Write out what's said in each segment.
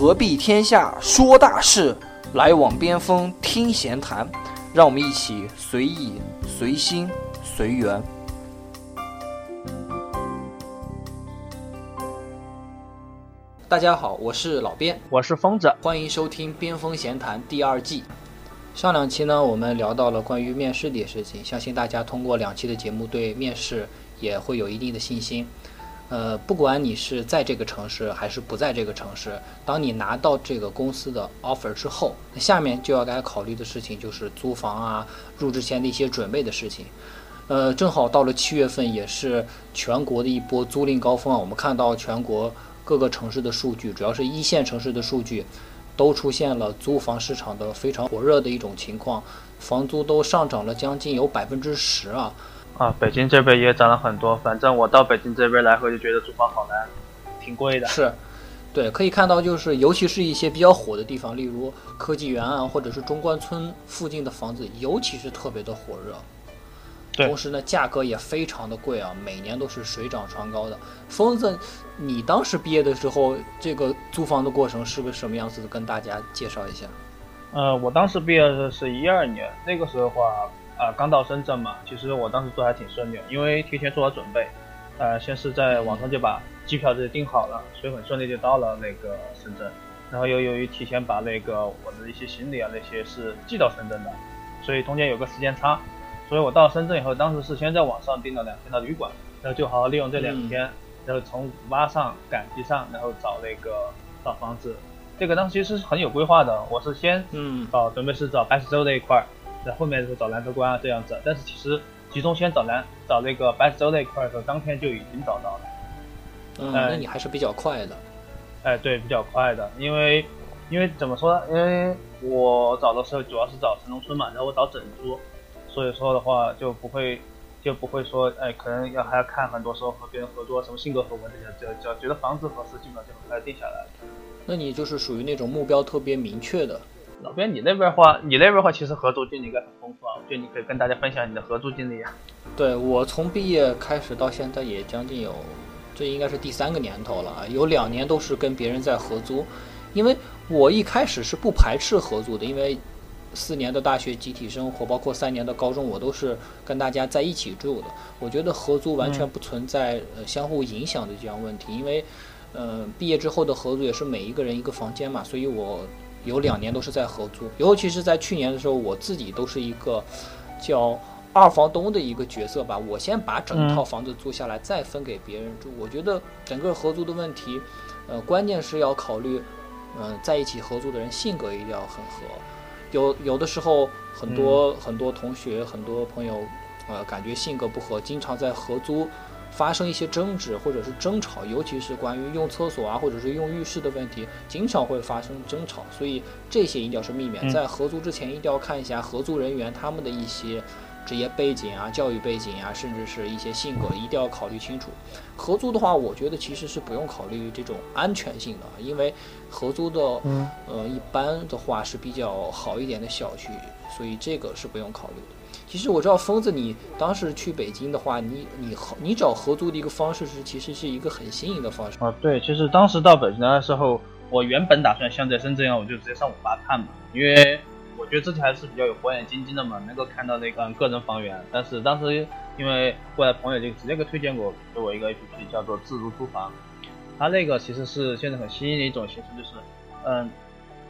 何必天下说大事，来往边锋听闲谈。让我们一起随意、随心、随缘。大家好，我是老边，我是疯子，欢迎收听《边锋闲谈》第二季。上两期呢，我们聊到了关于面试的事情，相信大家通过两期的节目对面试也会有一定的信心。呃，不管你是在这个城市还是不在这个城市，当你拿到这个公司的 offer 之后，那下面就要该考虑的事情就是租房啊，入职前的一些准备的事情。呃，正好到了七月份，也是全国的一波租赁高峰啊。我们看到全国各个城市的数据，主要是一线城市的数据，都出现了租房市场的非常火热的一种情况，房租都上涨了将近有百分之十啊。啊，北京这边也涨了很多。反正我到北京这边来回就觉得租房好难，挺贵的。是，对，可以看到就是，尤其是一些比较火的地方，例如科技园啊，或者是中关村附近的房子，尤其是特别的火热。对。同时呢，价格也非常的贵啊，每年都是水涨船高的。疯子，你当时毕业的时候，这个租房的过程是个什么样子的？跟大家介绍一下。呃，我当时毕业的是一二年，那个时候的话。啊，刚到深圳嘛，其实我当时做还挺顺利，因为提前做好准备，呃，先是在网上就把机票这些订好了，所以很顺利就到了那个深圳。然后又由于提前把那个我的一些行李啊那些是寄到深圳的，所以中间有个时间差，所以我到深圳以后，当时是先在网上订了两天的旅馆，然后就好好利用这两天，然后从五八上赶集上，然后找那个找房子。这个当时其实是很有规划的，我是先嗯找准备是找白石洲那一块儿。在后面的时候找蓝头关啊这样子，但是其实集中先找蓝找那个白石洲那一块的时候，当天就已经找到了。嗯，那你还是比较快的。哎，对，比较快的，因为因为怎么说呢？因为我找的时候主要是找城中村嘛，然后我找整租，所以说的话就不会就不会说哎，可能要还要看很多时候和别人合作什么性格合不合这些，只要只要觉得房子合适，基本上就很快定下来。那你就是属于那种目标特别明确的。老边，你那边话，你那边话其实合租经历应该很丰富啊，我觉得你可以跟大家分享你的合租经历啊。对我从毕业开始到现在也将近有，这应该是第三个年头了啊，有两年都是跟别人在合租，因为我一开始是不排斥合租的，因为四年的大学集体生活，包括三年的高中，我都是跟大家在一起住的，我觉得合租完全不存在呃相互影响的这样问题，因为呃毕业之后的合租也是每一个人一个房间嘛，所以我。有两年都是在合租，尤其是在去年的时候，我自己都是一个叫二房东的一个角色吧。我先把整套房子租下来，再分给别人住。我觉得整个合租的问题，呃，关键是要考虑，嗯，在一起合租的人性格一定要很合。有有的时候，很多很多同学、很多朋友，呃，感觉性格不合，经常在合租。发生一些争执或者是争吵，尤其是关于用厕所啊，或者是用浴室的问题，经常会发生争吵，所以这些一定要是避免。在合租之前，一定要看一下合租人员他们的一些职业背景啊、教育背景啊，甚至是一些性格，一定要考虑清楚。合租的话，我觉得其实是不用考虑这种安全性的，因为合租的，呃，一般的话是比较好一点的小区，所以这个是不用考虑的。其实我知道疯子，你当时去北京的话，你你合你找合租的一个方式是，其实是一个很新颖的方式啊。对，其实当时到北京的时候，我原本打算像在深圳一样，我就直接上网吧看嘛，因为我觉得自己还是比较有火眼金睛的嘛，能够看到那个个人房源。但是当时因为过来朋友就直接给推荐过给我一个 A P P，叫做自如租房，它那个其实是现在很新颖的一种形式，就是嗯。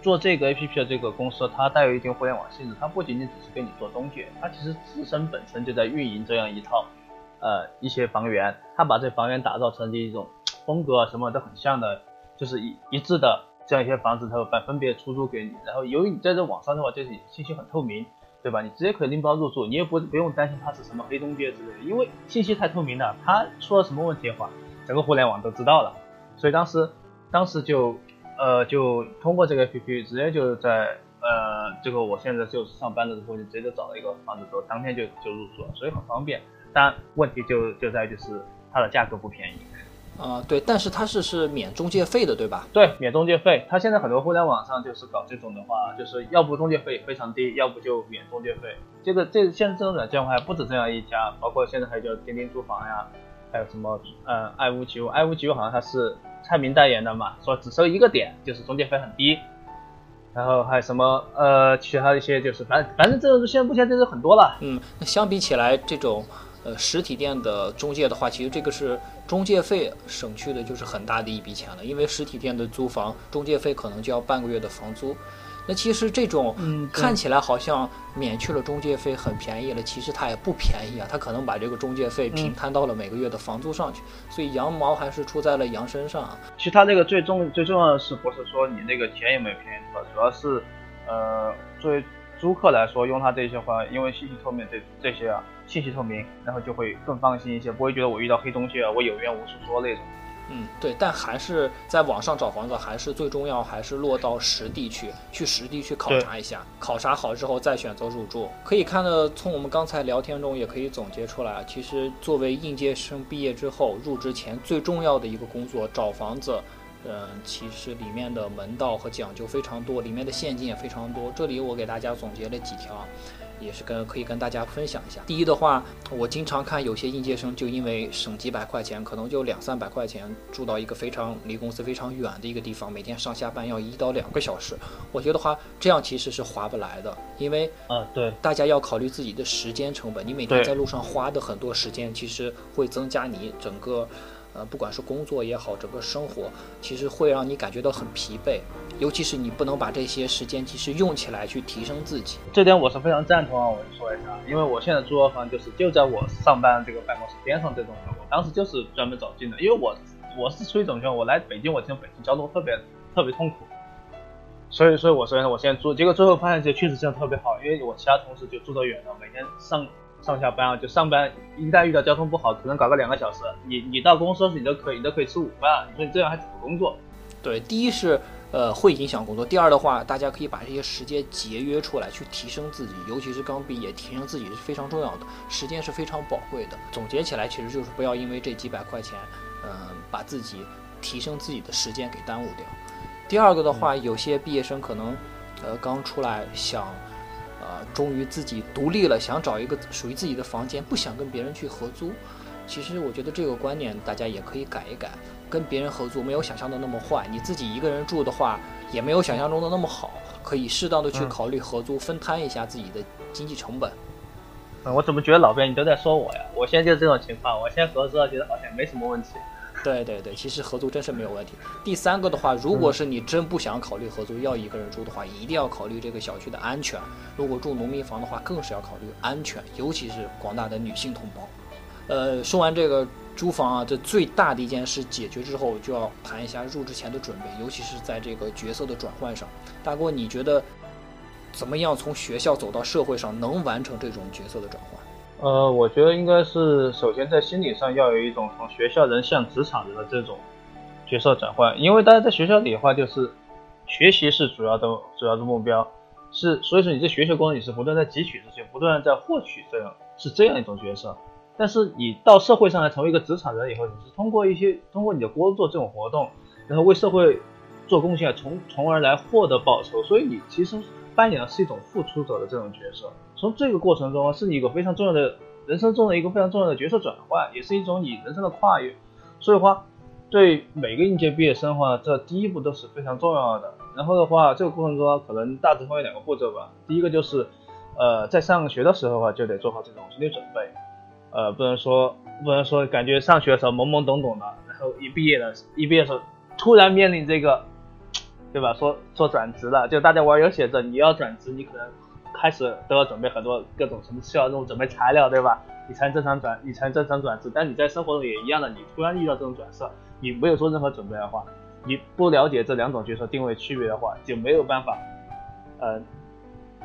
做这个 A P P 的这个公司，它带有一定互联网性质，它不仅仅只是给你做中介，它其实自身本身就在运营这样一套，呃，一些房源，它把这房源打造成这一种风格啊什么都很像的，就是一一致的这样一些房子，它会分分别出租给你。然后由于你在这网上的话，就是信息很透明，对吧？你直接可以拎包入住，你也不不用担心它是什么黑中介之类的，因为信息太透明了，它出了什么问题的话，整个互联网都知道了。所以当时当时就。呃，就通过这个 APP，直接就在呃，这个我现在就是上班的时候，就直接就找了一个房子，之后当天就就入住了，所以很方便。但问题就就在就是它的价格不便宜。啊，对，但是它是是免中介费的，对吧？对，免中介费。它现在很多互联网上就是搞这种的话，就是要不中介费非常低，要不就免中介费。这个这现在这种软件还不止这样一家，包括现在还有叫钉钉租房呀，还有什么呃爱屋及乌，爱屋及乌好像它是蔡明代言的嘛，说只收一个点就是中介费很低。然后还有什么呃其他一些就是反正反正这种现在目前这是很多了。嗯，那相比起来这种。呃，实体店的中介的话，其实这个是中介费省去的，就是很大的一笔钱了。因为实体店的租房中介费可能就要半个月的房租。那其实这种看起来好像免去了中介费很便宜了，其实它也不便宜啊。它可能把这个中介费平摊到了每个月的房租上去，所以羊毛还是出在了羊身上。其实它这个最重最重要的是不是说你那个钱有没有便宜？主要是呃作为租客来说，用它这些话，因为信息透明这这些啊。信息透明，然后就会更放心一些，不会觉得我遇到黑中介，我有冤无处说那种。嗯，对，但还是在网上找房子，还是最重要，还是落到实地去，去实地去考察一下，考察好之后再选择入住。可以看到，从我们刚才聊天中也可以总结出来，其实作为应届生毕业之后入职前最重要的一个工作，找房子，嗯，其实里面的门道和讲究非常多，里面的陷阱也非常多。这里我给大家总结了几条。也是跟可以跟大家分享一下。第一的话，我经常看有些应届生就因为省几百块钱，可能就两三百块钱，住到一个非常离公司非常远的一个地方，每天上下班要一到两个小时。我觉得话这样其实是划不来的，因为啊对，大家要考虑自己的时间成本。你每天在路上花的很多时间，其实会增加你整个。呃，不管是工作也好，整个生活其实会让你感觉到很疲惫，尤其是你不能把这些时间其实用起来去提升自己。这点我是非常赞同啊！我说一下，因为我现在租的房就是就在我上班这个办公室边上这栋楼，我当时就是专门找近的，因为我我是出于种情况，我来北京，我听北京交通特别特别痛苦，所以所以我说我现在租，结果最后发现这确实这样特别好，因为我其他同事就住得远了，每天上。上下班啊，就上班，一旦遇到交通不好，可能搞个两个小时，你你到公司你都可以，你都可以吃午饭。你说你这样还怎么工作？对，第一是呃会影响工作，第二的话，大家可以把这些时间节约出来去提升自己，尤其是刚毕业，提升自己是非常重要的，时间是非常宝贵的。总结起来，其实就是不要因为这几百块钱，嗯，把自己提升自己的时间给耽误掉。第二个的话，有些毕业生可能呃刚出来想。啊，终于自己独立了，想找一个属于自己的房间，不想跟别人去合租。其实我觉得这个观念大家也可以改一改，跟别人合租没有想象的那么坏。你自己一个人住的话，也没有想象中的那么好，可以适当的去考虑合租，分摊一下自己的经济成本。嗯，我怎么觉得老边你都在说我呀？我现在就是这种情况，我现在合租觉得好像没什么问题。对对对，其实合租真是没有问题。第三个的话，如果是你真不想考虑合租，要一个人住的话，一定要考虑这个小区的安全。如果住农民房的话，更是要考虑安全，尤其是广大的女性同胞。呃，说完这个租房啊，这最大的一件事解决之后，就要谈一下入职前的准备，尤其是在这个角色的转换上。大郭，你觉得怎么样从学校走到社会上，能完成这种角色的转换？呃，我觉得应该是首先在心理上要有一种从学校人向职场人的这种角色转换，因为大家在学校里的话，就是学习是主要的主要的目标，是所以说你在学习过程你是不断在汲取这些，不断在获取这样是这样一种角色。但是你到社会上来成为一个职场人以后，你是通过一些通过你的工作这种活动，然后为社会做贡献，从从而来获得报酬，所以你其实扮演的是一种付出者的这种角色。从这个过程中是你一个非常重要的人生中的一个非常重要的角色转换，也是一种你人生的跨越。所以话，对每个应届毕业生的话，这第一步都是非常重要的。然后的话，这个过程中可能大致分为两个步骤吧。第一个就是，呃，在上学的时候啊，就得做好这种心理准备，呃，不能说不能说感觉上学的时候懵懵懂懂的，然后一毕业了，一毕业的时候突然面临这个，对吧？说说转职了，就大家玩游写着你要转职，你可能。开始都要准备很多各种什么需要这种准备材料，对吧？你才能正常转，你才能正常转职。但你在生活中也一样的，你突然遇到这种转色，你没有做任何准备的话，你不了解这两种角色定位区别的话，就没有办法，呃，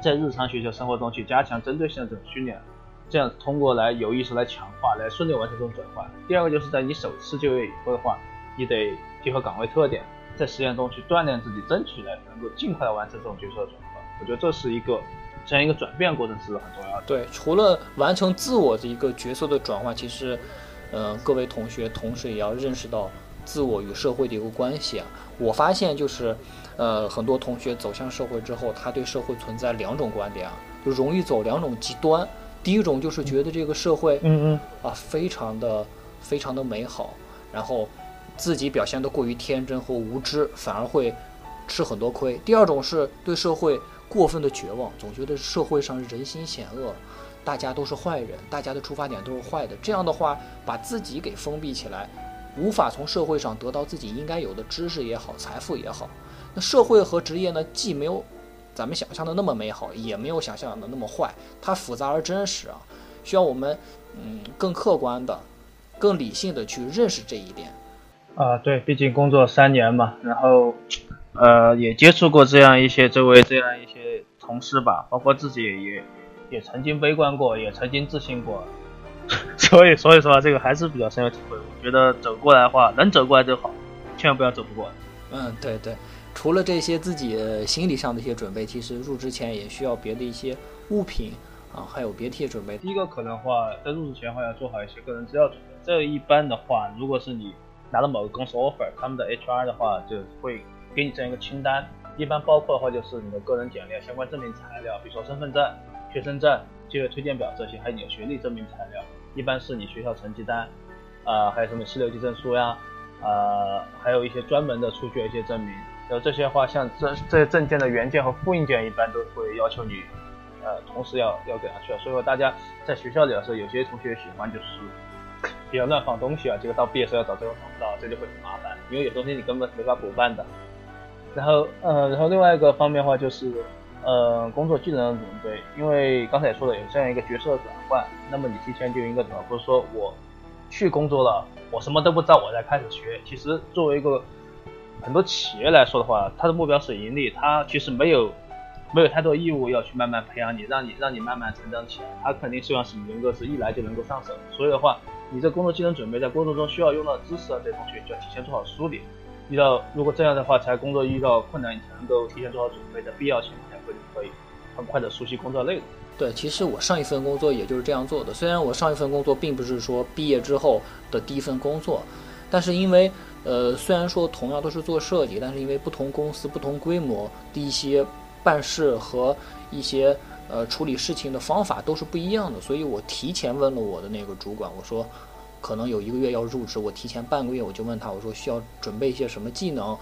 在日常学习生活中去加强针对性的这种训练，这样通过来有意识来强化，来顺利完成这种转换。第二个就是在你首次就业以后的话，你得结合岗位特点，在实践中去锻炼自己，争取来能够尽快的完成这种角色的转换。我觉得这是一个。这样一个转变过程是很重要的。对，除了完成自我的一个角色的转换，其实，呃，各位同学同时也要认识到自我与社会的一个关系啊。我发现就是，呃，很多同学走向社会之后，他对社会存在两种观点啊，就容易走两种极端。第一种就是觉得这个社会，嗯嗯，啊，非常的非常的美好，然后自己表现得过于天真和无知，反而会吃很多亏。第二种是对社会过分的绝望，总觉得社会上人心险恶，大家都是坏人，大家的出发点都是坏的。这样的话，把自己给封闭起来，无法从社会上得到自己应该有的知识也好，财富也好。那社会和职业呢，既没有咱们想象的那么美好，也没有想象的那么坏，它复杂而真实啊，需要我们嗯更客观的、更理性的去认识这一点。啊，对，毕竟工作三年嘛，然后呃也接触过这样一些周围这样一些同事吧，包括自己也也曾经悲观过，也曾经自信过，所以所以说这个还是比较深有体会。我觉得走过来的话，能走过来就好，千万不要走不过来。嗯，对对。除了这些自己心理上的一些准备，其实入职前也需要别的一些物品啊，还有别的一些准备。第一个可能话，在入职前的话要做好一些个人资料准备。这一般的话，如果是你拿了某个公司 offer，他们的 HR 的话就会给你这样一个清单，一般包括的话就是你的个人简历、相关证明材料，比如说身份证、学生证、就业推荐表这些，还有你的学历证明材料，一般是你学校成绩单，啊，还有什么四六级证书呀，呃，还有一些专门的出具的一些证明。然后这些话，像这这些证件的原件和复印件，一般都会要求你，呃，同时要要给他去。所以说，大家在学校里的时候，有些同学喜欢就是比较乱放东西啊，结果到毕业时候要找这个找不到，这就会很麻烦，因为有东西你根本没法补办的。然后，呃，然后另外一个方面的话就是，呃，工作技能准备，因为刚才也说了有这样一个角色转换，那么你提前就应该怎么？不是说我去工作了，我什么都不知道，我在开始学。其实作为一个很多企业来说的话，它的目标是盈利，它其实没有没有太多义务要去慢慢培养你，让你让你慢慢成长起来。它肯定希望是你能够是一来就能够上手。所以的话，你这工作技能准备在工作中需要用到知识啊，这些东西就要提前做好梳理。遇到如果这样的话，才工作遇到困难，你才能够提前做好准备，在必要情况下会可以很快的熟悉工作内容。对，其实我上一份工作也就是这样做的。虽然我上一份工作并不是说毕业之后的第一份工作，但是因为呃，虽然说同样都是做设计，但是因为不同公司、不同规模的一些办事和一些呃处理事情的方法都是不一样的，所以我提前问了我的那个主管，我说可能有一个月要入职，我提前半个月我就问他，我说需要准备一些什么技能。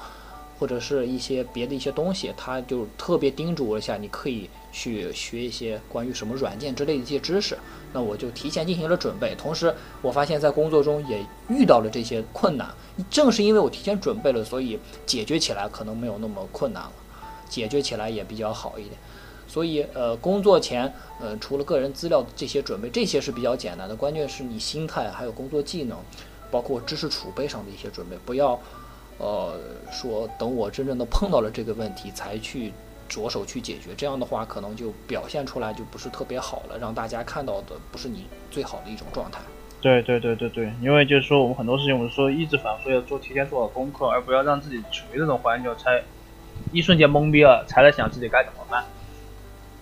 或者是一些别的一些东西，他就特别叮嘱我一下，你可以去学一些关于什么软件之类的一些知识。那我就提前进行了准备，同时我发现，在工作中也遇到了这些困难。正是因为我提前准备了，所以解决起来可能没有那么困难了，解决起来也比较好一点。所以，呃，工作前，呃，除了个人资料这些准备，这些是比较简单的。关键是你心态，还有工作技能，包括知识储备上的一些准备，不要。呃，说等我真正的碰到了这个问题，才去着手去解决，这样的话可能就表现出来就不是特别好了，让大家看到的不是你最好的一种状态。对对对对对，因为就是说我们很多事情，我们说一直反复要做，提前做好功课，而不要让自己处于这种环境，才一瞬间懵逼了，才来想自己该怎么办。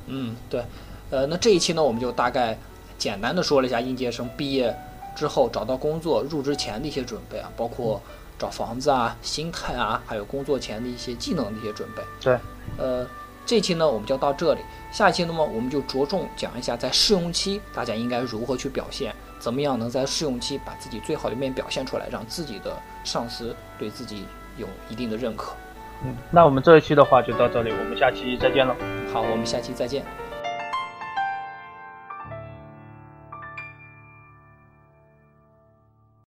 嗯，对，呃，那这一期呢，我们就大概简单的说了一下应届生毕业之后找到工作、入职前的一些准备啊，包括。找房子啊，心态啊，还有工作前的一些技能的一些准备。对，呃，这期呢我们就到这里，下一期那么我们就着重讲一下在试用期大家应该如何去表现，怎么样能在试用期把自己最好的一面表现出来，让自己的上司对自己有一定的认可。嗯，那我们这一期的话就到这里，我们下期再见了。好，我们下期再见。